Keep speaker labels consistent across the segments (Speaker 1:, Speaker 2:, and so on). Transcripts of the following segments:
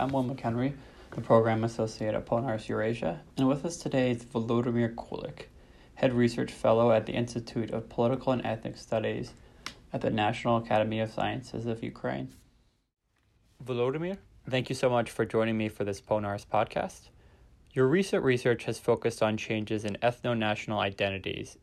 Speaker 1: I'm Will McHenry, the Program Associate at PONARS Eurasia, and with us today is Volodymyr Kulyk, Head Research Fellow at the Institute of Political and Ethnic Studies at the National Academy of Sciences of Ukraine. Volodymyr, thank you so much for joining me for this Polnaris podcast. Your recent research has focused on changes in ethno national identities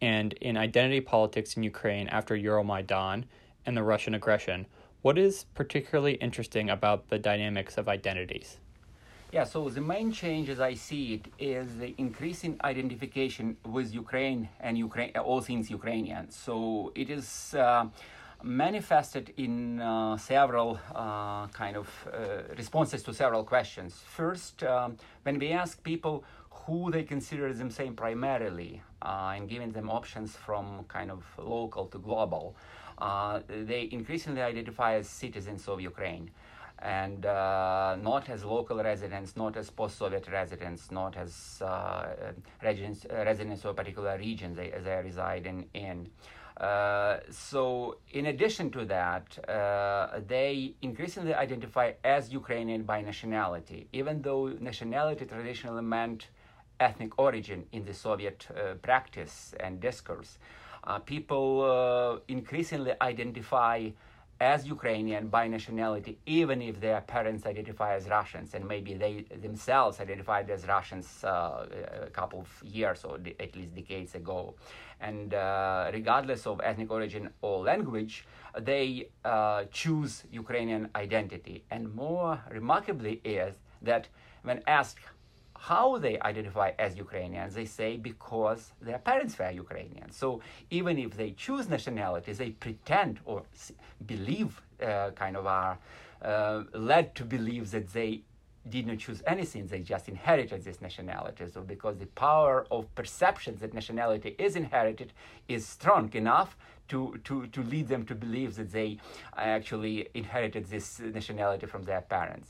Speaker 1: and in identity politics in Ukraine after Euromaidan and the Russian aggression what is particularly interesting about the dynamics of identities?
Speaker 2: Yeah, so the main change as I see it is the increasing identification with Ukraine and Ukraine, all things Ukrainian. So it is uh, manifested in uh, several uh, kind of uh, responses to several questions. First, um, when we ask people who they consider themselves primarily uh, and giving them options from kind of local to global, uh, they increasingly identify as citizens of Ukraine and uh, not as local residents, not as post-Soviet residents, not as uh, residents, residents of a particular region they, they reside in. in. Uh, so, in addition to that, uh, they increasingly identify as Ukrainian by nationality, even though nationality traditionally meant ethnic origin in the Soviet uh, practice and discourse uh, people uh, increasingly identify as Ukrainian by nationality, even if their parents identify as Russians, and maybe they themselves identified as Russians uh, a couple of years or de- at least decades ago. And uh, regardless of ethnic origin or language, they uh, choose Ukrainian identity. And more remarkably is that when asked how they identify as Ukrainians, they say because their parents were Ukrainian. So even if they choose nationality, they pretend or believe, uh, kind of are uh, led to believe that they did not choose anything, they just inherited this nationality. So because the power of perception that nationality is inherited is strong enough to, to, to lead them to believe that they actually inherited this nationality from their parents.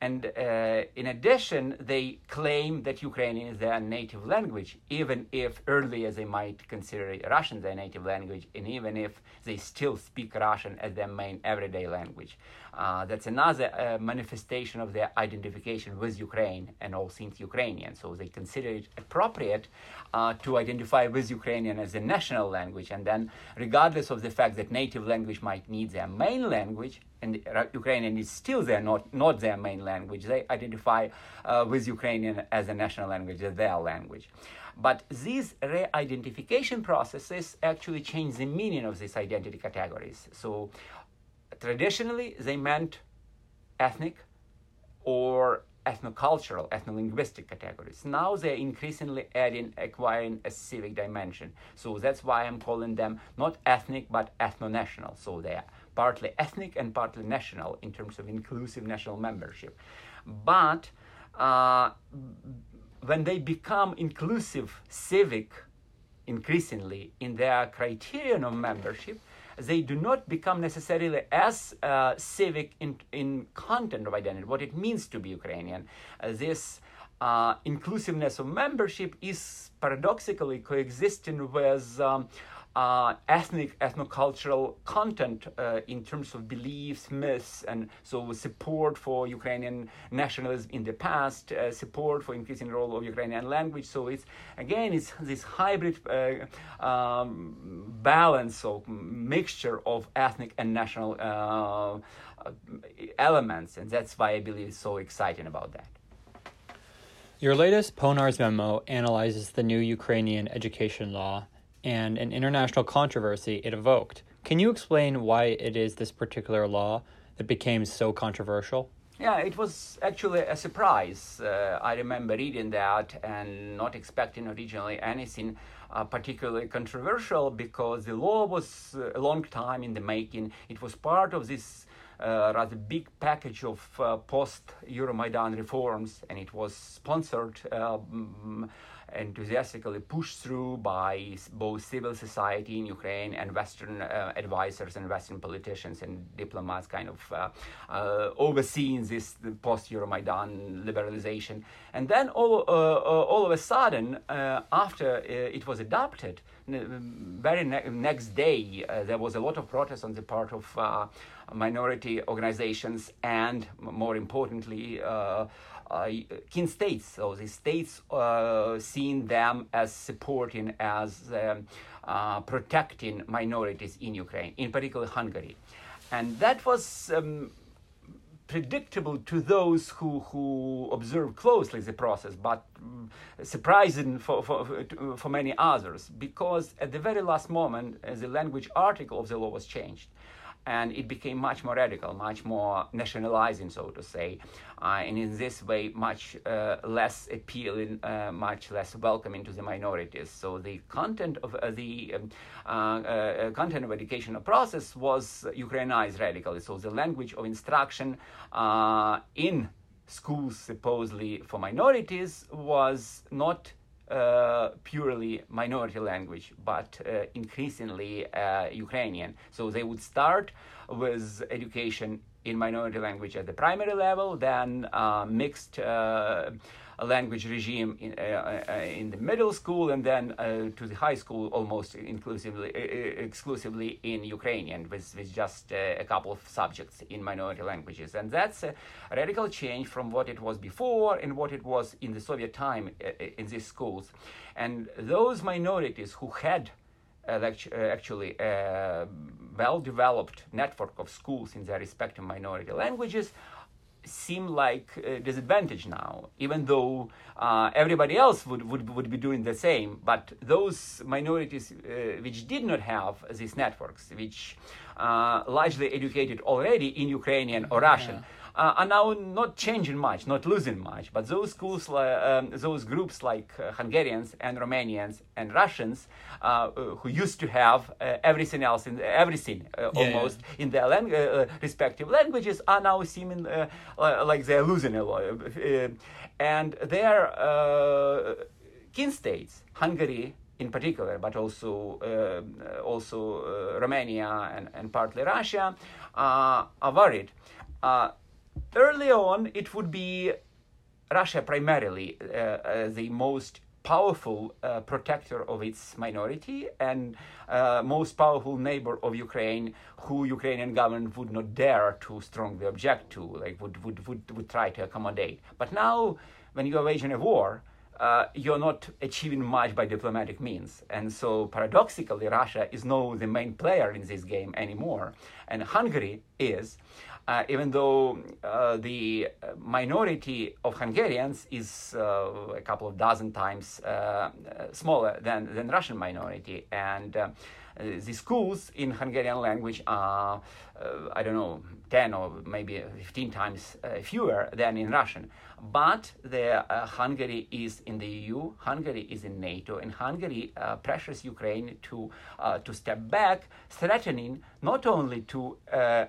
Speaker 2: And uh, in addition, they claim that Ukrainian is their native language, even if earlier they might consider Russian their native language, and even if they still speak Russian as their main everyday language. Uh, that's another uh, manifestation of their identification with Ukraine and all things Ukrainian. So they consider it appropriate uh, to identify with Ukrainian as a national language, and then, regardless of the fact that native language might need their main language, and Ukrainian is still their not not their main language. They identify uh, with Ukrainian as a national language, as their language. But these re-identification processes actually change the meaning of these identity categories. So traditionally, they meant ethnic or ethnocultural, ethnolinguistic categories. Now they're increasingly adding, acquiring a civic dimension. So that's why I'm calling them not ethnic, but ethno-national. So they're partly ethnic and partly national in terms of inclusive national membership. But uh, when they become inclusive civic increasingly in their criterion of membership, they do not become necessarily as uh, civic in, in content of identity, what it means to be Ukrainian. Uh, this uh, inclusiveness of membership is paradoxically coexisting with um, uh, ethnic, ethnocultural content uh, in terms of beliefs, myths, and so support for Ukrainian nationalism in the past, uh, support for increasing role of Ukrainian language. So it's again, it's this hybrid uh, um, balance of mixture of ethnic and national uh, elements, and that's why I believe it's so exciting about that.
Speaker 1: Your latest PONARS memo analyzes the new Ukrainian education law and an international controversy it evoked. Can you explain why it is this particular law that became so controversial?
Speaker 2: Yeah, it was actually a surprise. Uh, I remember reading that and not expecting originally anything uh, particularly controversial because the law was uh, a long time in the making. It was part of this rather big package of uh, post Euromaidan reforms, and it was sponsored uh, enthusiastically pushed through by both civil society in Ukraine and Western uh, advisors and Western politicians and diplomats, kind of uh, uh, overseeing this post Euromaidan liberalization. And then all, uh, uh, all of a sudden, uh, after it was adopted, very ne- next day, there was a lot of protest on the part of minority organizations, and more importantly, uh, uh, kin states. So the states uh, seeing them as supporting, as um, protecting minorities in Ukraine, in particular Hungary, and that was. Um, predictable to those who, who observe closely the process, but mm, surprising for, for, for many others, because at the very last moment, the language article of the law was changed and it became much more radical, much more nationalizing, so to say, uh, and in this way, much uh, less appealing, uh, much less welcoming to the minorities. So the content of uh, the um, uh, uh, content of educational process was Ukrainized radically. So the language of instruction in schools, supposedly for minorities, was not uh, purely minority language, but uh, increasingly uh, Ukrainian. So they would start with education in minority language at the primary level, then uh, mixed uh, language regime in, uh, uh, in the middle school and then uh, to the high school almost inclusively, exclusively in Ukrainian with, with just a couple of subjects in minority languages. And that's a radical change from what it was before and what it was in the Soviet time in these schools. And those minorities who had actually a well developed network of schools in their respective minority languages seem like a disadvantage now, even though uh, everybody else would, would, would be doing the same. But those minorities uh, which did not have these networks, which uh, largely educated already in Ukrainian or Russian, yeah uh, are now not changing much, not losing much. But those schools, um, those groups like uh, Hungarians and Romanians and Russians, uh, uh who used to have everything else in everything yeah, almost yeah. in their lang- respective languages, are now seeming like they're losing a lot. and their kin states, Hungary in particular, but also uh, also uh, Romania and, and partly Russia, uh, are worried early on, it would be Russia primarily uh, uh, the most powerful uh, protector of its minority and uh, most powerful neighbor of Ukraine, who Ukrainian government would not dare to strongly object to, like would would would, would try to accommodate. But now, when you are waging a war, uh, you're not achieving much by diplomatic means. And so paradoxically, Russia is no the main player in this game anymore. And Hungary is uh, even though uh, the minority of Hungarians is uh, a couple of dozen times uh, smaller than, than Russian minority. And uh, the schools in Hungarian language are, I don't know, 10 or maybe 15 times fewer than in Russian. But the, uh, Hungary is in the EU, Hungary is in NATO, and Hungary uh, pressures Ukraine to uh, to step back, threatening not only to uh,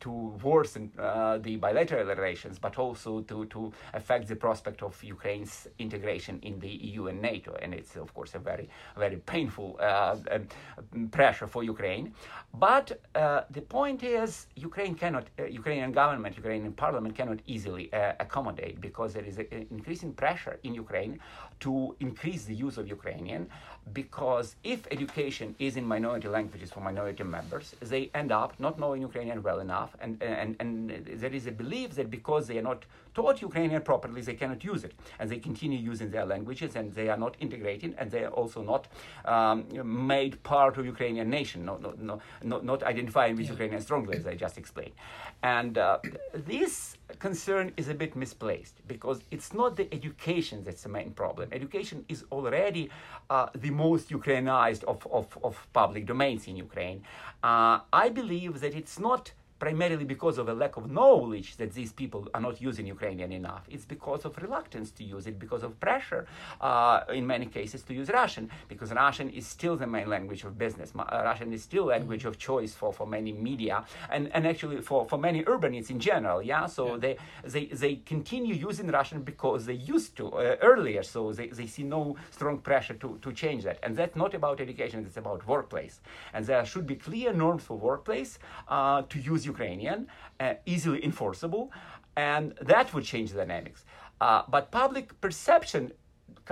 Speaker 2: to worsen uh, the bilateral relations, but also to to affect the prospect of Ukraine's integration in the EU and NATO. And it's of course a very very painful uh, um, pressure for Ukraine. But the point is, Ukraine cannot, uh, Ukrainian government, Ukrainian parliament cannot easily accommodate accommodate because there is an increasing pressure in Ukraine to increase the use of Ukrainian because if education is in minority languages for minority members, they end up not knowing Ukrainian well enough, and, and, and there is a belief that because they are not taught Ukrainian properly, they cannot use it, and they continue using their languages, and they are not integrating, and they are also not um, made part of Ukrainian nation, not, not, not, not, not identifying with yeah. Ukrainian strongly, as I just explained. And uh, this concern is a bit misplaced because it's not the education that's the main problem. Education is already uh, the most Ukrainized of, of, of public domains in Ukraine. Uh, I believe that it's not primarily because of a lack of knowledge that these people are not using Ukrainian enough. It's because of reluctance to use it, because of pressure, uh, in many cases, to use Russian, because Russian is still the main language of business. Uh, Russian is still language of choice for, for many media and, and actually for, for many urbanites in general. Yeah, so yeah. They, they they continue using Russian because they used to uh, earlier, so they, they see no strong pressure to, to change that. And that's not about education, it's about workplace. And there should be clear norms for workplace uh, to use Ukrainian, uh, easily enforceable, and that would change the dynamics. Uh, but public perception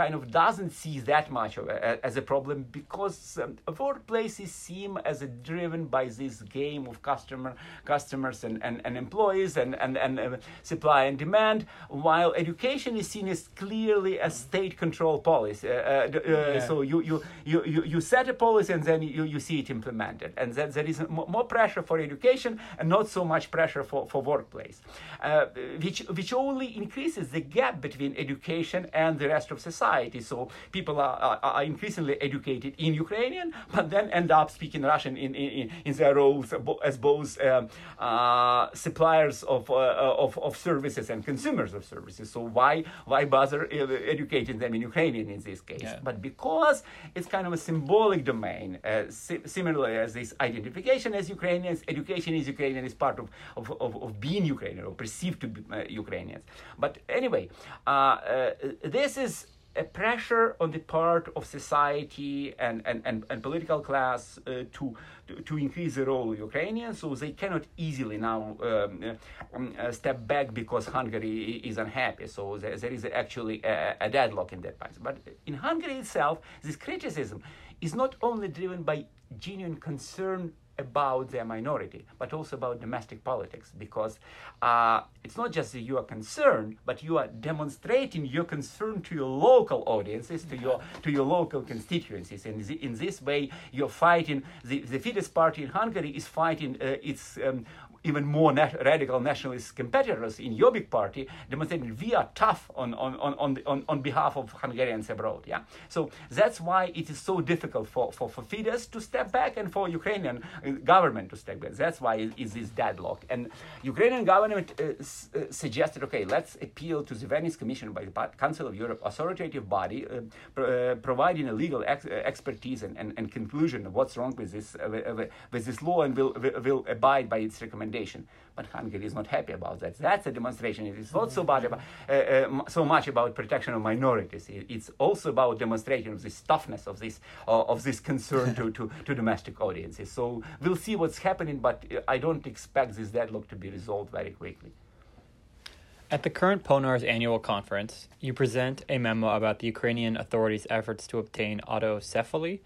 Speaker 2: kind of doesn't see that much of a, as a problem because um, workplaces seem as a driven by this game of customer customers and, and, and employees and, and, and uh, supply and demand, while education is seen as clearly a state control policy. Uh, uh, yeah. So you, you, you, you, you set a policy and then you, you see it implemented. And that there is more pressure for education and not so much pressure for, for workplace, uh, which, which only increases the gap between education and the rest of society. So people are, are, are increasingly educated in Ukrainian, but then end up speaking Russian in, in, in their roles as both um, uh, suppliers of, uh, of, of services and consumers of services. So why, why bother uh, educating them in Ukrainian in this case? Yeah. But because it's kind of a symbolic domain, uh, si- similarly as this identification as Ukrainians, education is Ukrainian is part of, of, of, of being Ukrainian or perceived to be uh, Ukrainians. But anyway, uh, uh, this is a pressure on the part of society and, and, and, and political class uh, to, to, increase the role of Ukrainians, so they cannot easily now um, um, uh, step back because Hungary is unhappy. So there, there is actually a, a deadlock in that part. But in Hungary itself, this criticism is not only driven by genuine concern about their minority, but also about domestic politics, because uh, it's not just that you are concerned, but you are demonstrating your concern to your local audiences, to your to your local constituencies, and in this way, you're fighting. The, the Fidesz party in Hungary is fighting uh, its um, even more nat- radical nationalist competitors in Jobbik party demonstrating we are tough on, on, on, on, on behalf of Hungarians abroad. Yeah? So that's why it is so difficult for, for, for Fidesz to step back and for Ukrainian uh, government to step back. That's why it is this deadlock. And Ukrainian government uh, s- uh, suggested, okay, let's appeal to the Venice Commission by the Council of Europe, authoritative body, uh, pr- uh, providing a legal ex- uh, expertise and, and, and, conclusion of what's wrong with this, with this law and will, will abide by its recommendations recommendation. But Hungary is not happy about that. That's a demonstration. It is not so, bad about, uh, uh, so much about protection of minorities. It's also about demonstration of this toughness, of this, uh, of this concern to, to, to domestic audiences. So we'll see what's happening, but I don't expect this deadlock to be resolved very quickly.
Speaker 1: At the current PONARS annual conference, you present a memo about the Ukrainian authorities' efforts to obtain autocephaly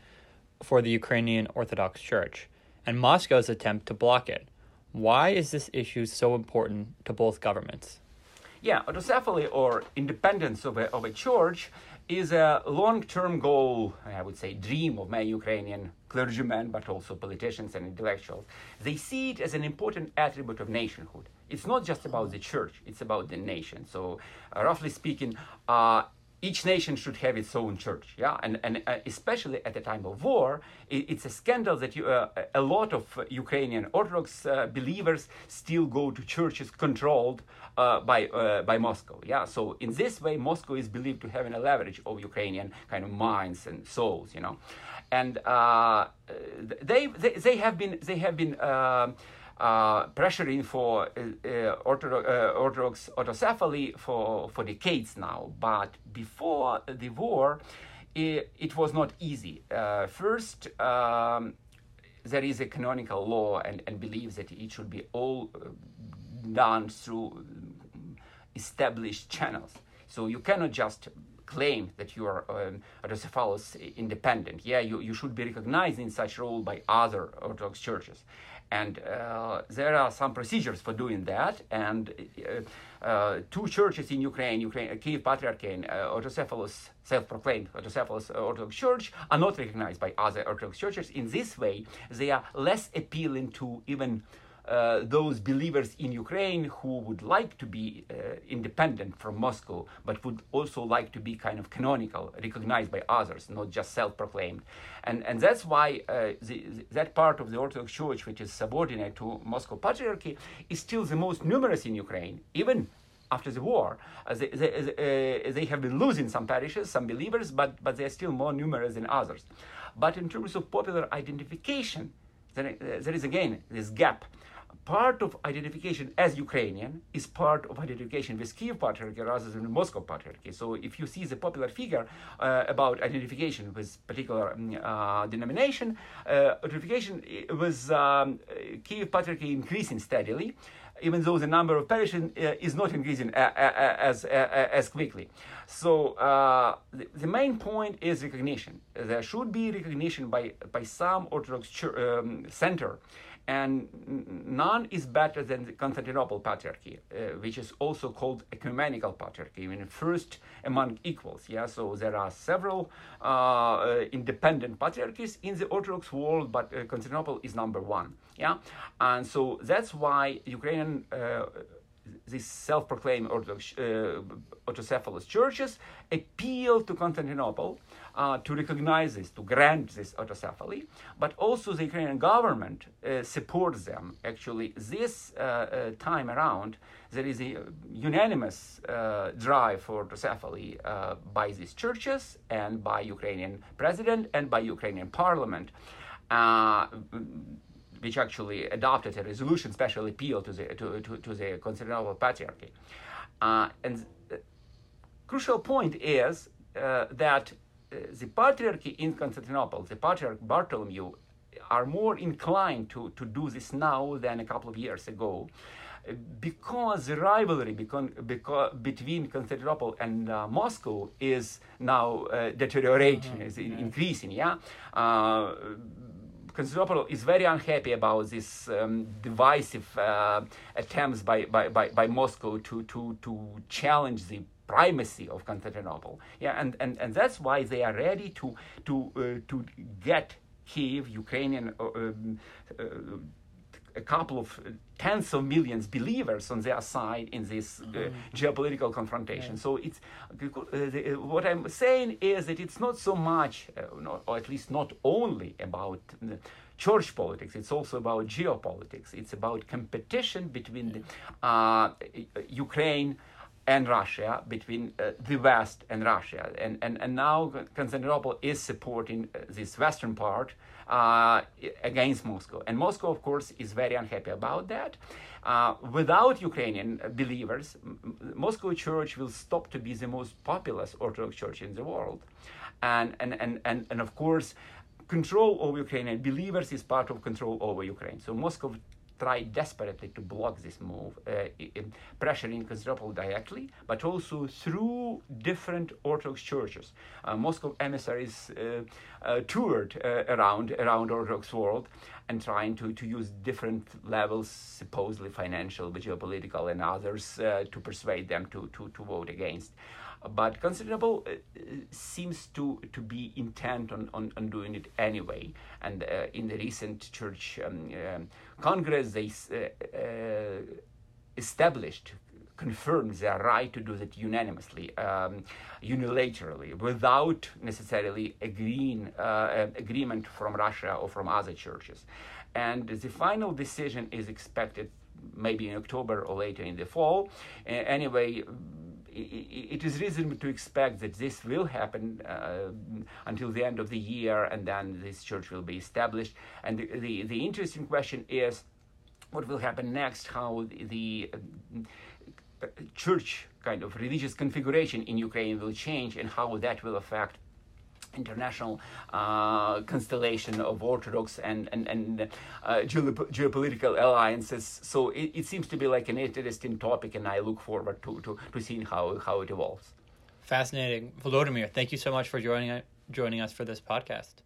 Speaker 1: for the Ukrainian Orthodox Church and Moscow's attempt to block it. Why is this issue so important to both governments?
Speaker 2: Yeah, autocephaly or independence of a, of a church is a long-term goal, I would say, dream of many Ukrainian clergymen, but also politicians and intellectuals. They see it as an important attribute of nationhood. It's not just about the church; it's about the nation. So, uh, roughly speaking, uh, each nation should have its own church yeah? And, and uh, especially at the time of war it, it's a scandal that you, uh, a lot of ukrainian orthodox uh, believers still go to churches controlled uh, by uh, by moscow yeah? So in this way moscow is believed to have a leverage of ukrainian kind of minds and souls you know? And uh, they, they they have been they have been uh, pressuring for uh, uh, orthodox, orthodox autocephaly for, for decades now. But before the war, it, it was not easy. first, um, there is a canonical law and, and believes that it should be all done through established channels. So you cannot just claim that you are um, autocephalous independent. Yeah, you, you should be recognized in such role by other Orthodox churches. And uh, there are some procedures for doing that. And uh, uh, two churches in Ukraine, Ukraine Kiev Patriarch and Autocephalous, self-proclaimed Autocephalous Orthodox Church, are not recognized by other Orthodox churches. In this way, they are less appealing to even uh, those believers in Ukraine who would like to be uh, independent from Moscow, but would also like to be kind of canonical, recognized by others, not just self-proclaimed. And, and that's why uh, the, that part of the Orthodox Church, which is subordinate to Moscow Patriarchy, is still the most numerous in Ukraine, even after the war. Uh, they, they, uh, they, have been losing some parishes, some believers, but, but they are still more numerous than others. But in terms of popular identification, there, there is again this gap part of identification as Ukrainian is part of identification with Kiev Patriarchy rather than Moscow Patriarchy. So if you see the popular figure uh, about identification with particular um, uh, denomination, uh, identification with um, Kiev Patriarchy increasing steadily. even though the number of parishes uh, is not increasing as, as quickly. So uh, the, the, main point is recognition. There should be recognition by, by some Orthodox um, center and none is better than the Constantinople Patriarchy, uh, which is also called ecumenical patriarchy, I mean, first among equals. Yeah, so there are several uh, uh, independent patriarchies in the Orthodox world, but uh, Constantinople is number one. Yeah, and so that's why Ukrainian uh, these self-proclaimed Orthodox uh, autocephalous churches appeal to Constantinople uh, to recognize this, to grant this autocephaly, but also the Ukrainian government uh, supports them. Actually, this uh, uh, time around, there is a unanimous uh, drive for autocephaly by these churches and by Ukrainian president and by Ukrainian parliament which actually adopted a resolution special appeal to the, to, to, to the Constantinople Patriarchy. And crucial point is that the patriarchy in Constantinople, the Patriarch Bartholomew, are more inclined to, to do this now than a couple of years ago because the rivalry because, because between Constantinople and uh, Moscow is now uh, deteriorating, mm-hmm. is increasing. Yeah, uh, Constantinople is very unhappy about these um, divisive uh, attempts by, by, by, by, Moscow to, to, to challenge the primacy of Constantinople. Yeah, and, and, and that's why they are ready to, to, uh, to get Kiev, Ukrainian uh, um, uh a couple of tens of millions believers on their side in this uh, mm-hmm. geopolitical confrontation. Yeah. So it's uh, the, uh, what I'm saying is that it's not so much, uh, not, or at least not only about church politics. It's also about geopolitics. It's about competition between the, uh, Ukraine and Russia, between uh, the West and Russia. And, and, and now Constantinople is supporting uh, this Western part uh, against Moscow. And Moscow, of course, is very unhappy about that. Uh, without Ukrainian believers, Moscow Church will stop to be the most populous Orthodox Church in the world. And, and, and, and, and of course, control over Ukrainian believers is part of control over Ukraine. So Moscow tried desperately to block this move, uh, pressuring Constantinople directly, but also through different Orthodox churches. Uh, Moscow emissaries uh, uh toured uh, around around Orthodox world and trying to, to use different levels, supposedly financial, geopolitical, and others, uh, to persuade them to, to, to vote against but Constantinople uh, seems to, to be intent on, on, on doing it anyway. And uh, in the recent church um, um congress, they uh, uh, established, confirmed their right to do that unanimously, um, unilaterally, without necessarily agreeing, uh, agreement from Russia or from other churches. And the final decision is expected maybe in October or later in the fall. anyway, it is reasonable to expect that this will happen uh, until the end of the year, and then this church will be established. And the, the, the interesting question is what will happen next, how the, uh, church kind of religious configuration in Ukraine will change, and how that will affect international uh, constellation of Orthodox and and and uh, geopolitical alliances. So it, it seems to be like an interesting topic, and I look forward to to, to seeing how how it evolves.
Speaker 1: Fascinating, Volodymyr. Thank you so much for joining joining us for this podcast.